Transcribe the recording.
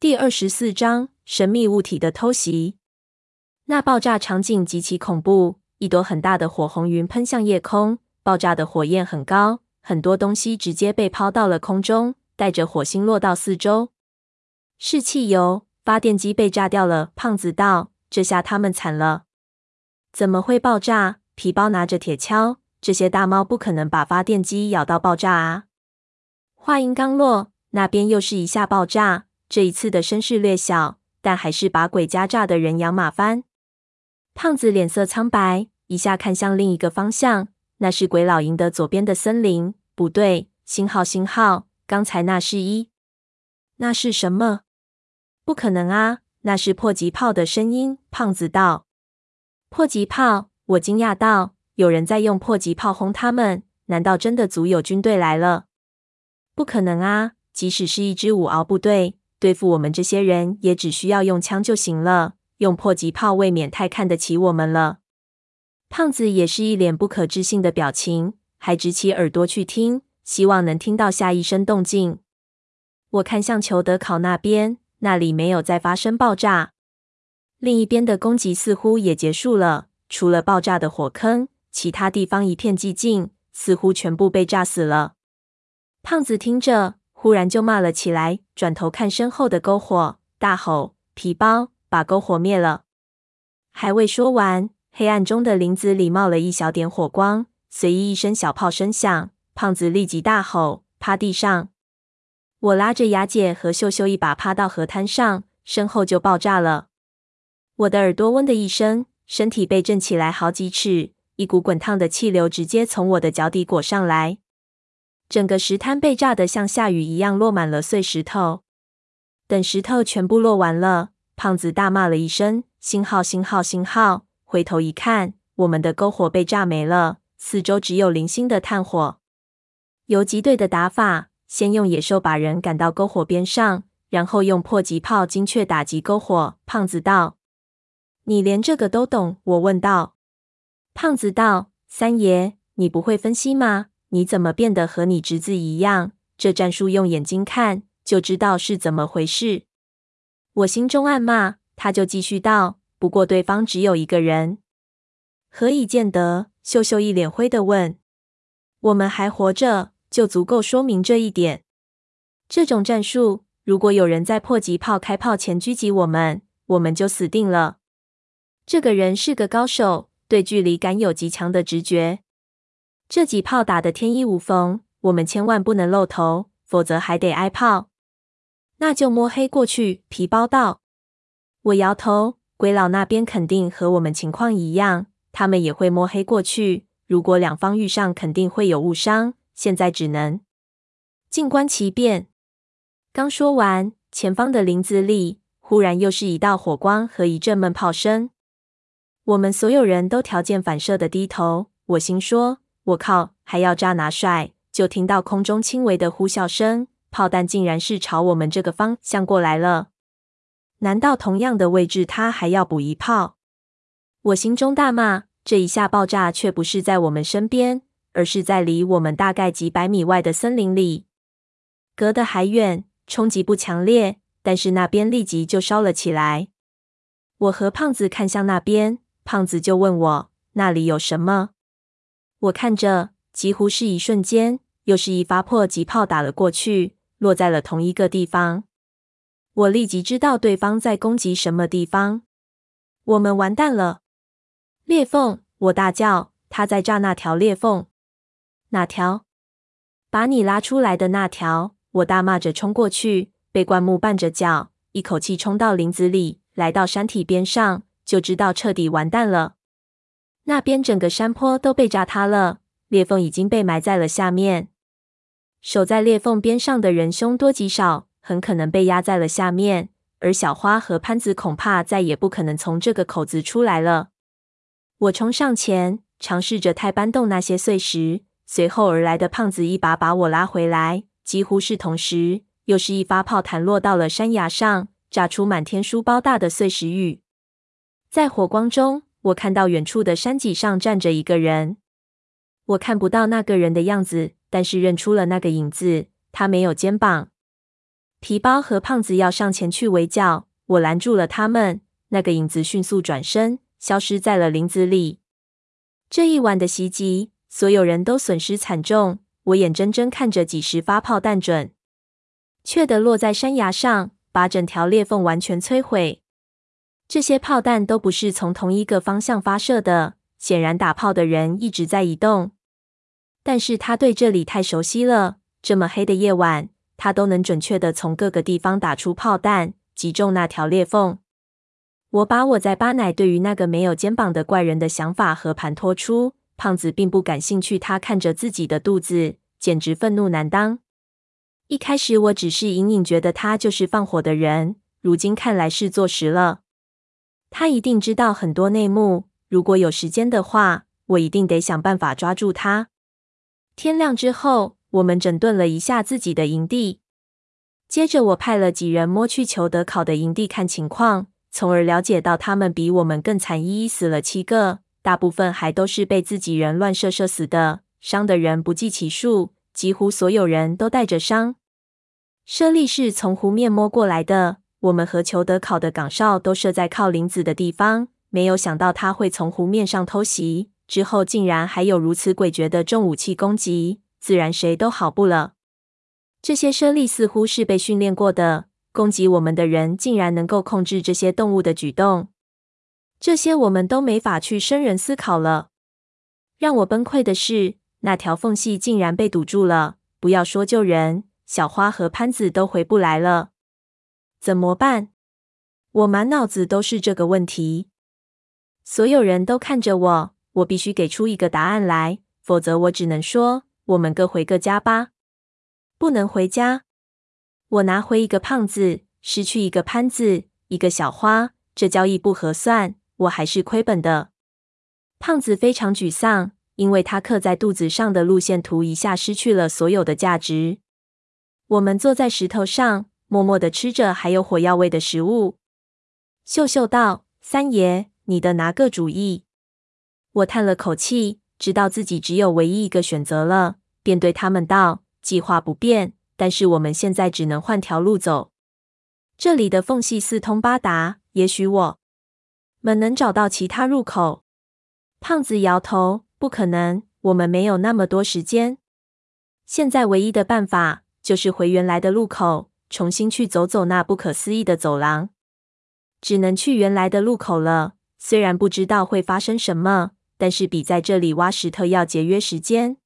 第二十四章神秘物体的偷袭。那爆炸场景极其恐怖，一朵很大的火红云喷向夜空，爆炸的火焰很高，很多东西直接被抛到了空中，带着火星落到四周。是汽油，发电机被炸掉了。胖子道：“这下他们惨了，怎么会爆炸？”皮包拿着铁锹，这些大猫不可能把发电机咬到爆炸啊！话音刚落，那边又是一下爆炸。这一次的声势略小，但还是把鬼家炸得人仰马翻。胖子脸色苍白，一下看向另一个方向，那是鬼老营的左边的森林。不对，星号星号，刚才那是一，那是什么？不可能啊，那是迫击炮的声音。胖子道：“迫击炮！”我惊讶道：“有人在用迫击炮轰他们？难道真的组有军队来了？”不可能啊！即使是一支五敖部队。对付我们这些人，也只需要用枪就行了。用迫击炮未免太看得起我们了。胖子也是一脸不可置信的表情，还直起耳朵去听，希望能听到下一声动静。我看向裘德考那边，那里没有再发生爆炸。另一边的攻击似乎也结束了，除了爆炸的火坑，其他地方一片寂静，似乎全部被炸死了。胖子听着。忽然就骂了起来，转头看身后的篝火，大吼：“皮包，把篝火灭了！”还未说完，黑暗中的林子里冒了一小点火光，随意一声小炮声响，胖子立即大吼，趴地上。我拉着雅姐和秀秀一把趴到河滩上，身后就爆炸了。我的耳朵嗡的一声，身体被震起来好几尺，一股滚烫的气流直接从我的脚底裹上来。整个石滩被炸得像下雨一样，落满了碎石头。等石头全部落完了，胖子大骂了一声：“星号，星号，星号！”回头一看，我们的篝火被炸没了，四周只有零星的炭火。游击队的打法，先用野兽把人赶到篝火边上，然后用迫击炮精确打击篝火。胖子道：“你连这个都懂？”我问道。胖子道：“三爷，你不会分析吗？”你怎么变得和你侄子一样？这战术用眼睛看就知道是怎么回事。我心中暗骂，他就继续道：“不过对方只有一个人，何以见得？”秀秀一脸灰的问：“我们还活着，就足够说明这一点。这种战术，如果有人在迫击炮开炮前狙击我们，我们就死定了。这个人是个高手，对距离感有极强的直觉。”这几炮打得天衣无缝，我们千万不能露头，否则还得挨炮。那就摸黑过去。皮包道。我摇头，鬼佬那边肯定和我们情况一样，他们也会摸黑过去。如果两方遇上，肯定会有误伤。现在只能静观其变。刚说完，前方的林子里忽然又是一道火光和一阵闷炮声。我们所有人都条件反射的低头。我心说。我靠！还要炸拿帅？就听到空中轻微的呼啸声，炮弹竟然是朝我们这个方向过来了。难道同样的位置，他还要补一炮？我心中大骂。这一下爆炸却不是在我们身边，而是在离我们大概几百米外的森林里，隔得还远，冲击不强烈，但是那边立即就烧了起来。我和胖子看向那边，胖子就问我：“那里有什么？”我看着，几乎是一瞬间，又是一发迫击炮打了过去，落在了同一个地方。我立即知道对方在攻击什么地方。我们完蛋了！裂缝！我大叫，他在炸那条裂缝。哪条？把你拉出来的那条！我大骂着冲过去，被灌木绊着脚，一口气冲到林子里，来到山体边上，就知道彻底完蛋了。那边整个山坡都被炸塌了，裂缝已经被埋在了下面。守在裂缝边上的人凶多吉少，很可能被压在了下面。而小花和潘子恐怕再也不可能从这个口子出来了。我冲上前，尝试着太搬动那些碎石，随后而来的胖子一把把我拉回来。几乎是同时，又是一发炮弹落到了山崖上，炸出满天书包大的碎石雨。在火光中，我看到远处的山脊上站着一个人，我看不到那个人的样子，但是认出了那个影子。他没有肩膀，皮包和胖子要上前去围剿，我拦住了他们。那个影子迅速转身，消失在了林子里。这一晚的袭击，所有人都损失惨重。我眼睁睁看着几十发炮弹准确的落在山崖上，把整条裂缝完全摧毁。这些炮弹都不是从同一个方向发射的，显然打炮的人一直在移动。但是他对这里太熟悉了，这么黑的夜晚，他都能准确的从各个地方打出炮弹，击中那条裂缝。我把我在巴乃对于那个没有肩膀的怪人的想法和盘托出。胖子并不感兴趣，他看着自己的肚子，简直愤怒难当。一开始我只是隐隐觉得他就是放火的人，如今看来是坐实了。他一定知道很多内幕，如果有时间的话，我一定得想办法抓住他。天亮之后，我们整顿了一下自己的营地，接着我派了几人摸去裘德考的营地看情况，从而了解到他们比我们更惨，一一死了七个。大部分还都是被自己人乱射射死的，伤的人不计其数，几乎所有人都带着伤。舍利是从湖面摸过来的，我们和裘德考的岗哨都设在靠林子的地方，没有想到他会从湖面上偷袭，之后竟然还有如此诡谲的重武器攻击，自然谁都好不了。这些猞猁似乎是被训练过的，攻击我们的人竟然能够控制这些动物的举动。这些我们都没法去生人思考了。让我崩溃的是，那条缝隙竟然被堵住了。不要说救人，小花和潘子都回不来了。怎么办？我满脑子都是这个问题。所有人都看着我，我必须给出一个答案来，否则我只能说：我们各回各家吧。不能回家。我拿回一个胖子，失去一个潘子，一个小花，这交易不合算。我还是亏本的。胖子非常沮丧，因为他刻在肚子上的路线图一下失去了所有的价值。我们坐在石头上，默默的吃着还有火药味的食物。秀秀道：“三爷，你的拿个主意。”我叹了口气，知道自己只有唯一一个选择了，便对他们道：“计划不变，但是我们现在只能换条路走。这里的缝隙四通八达，也许我。”们能找到其他入口？胖子摇头，不可能，我们没有那么多时间。现在唯一的办法就是回原来的路口，重新去走走那不可思议的走廊。只能去原来的路口了。虽然不知道会发生什么，但是比在这里挖石头要节约时间。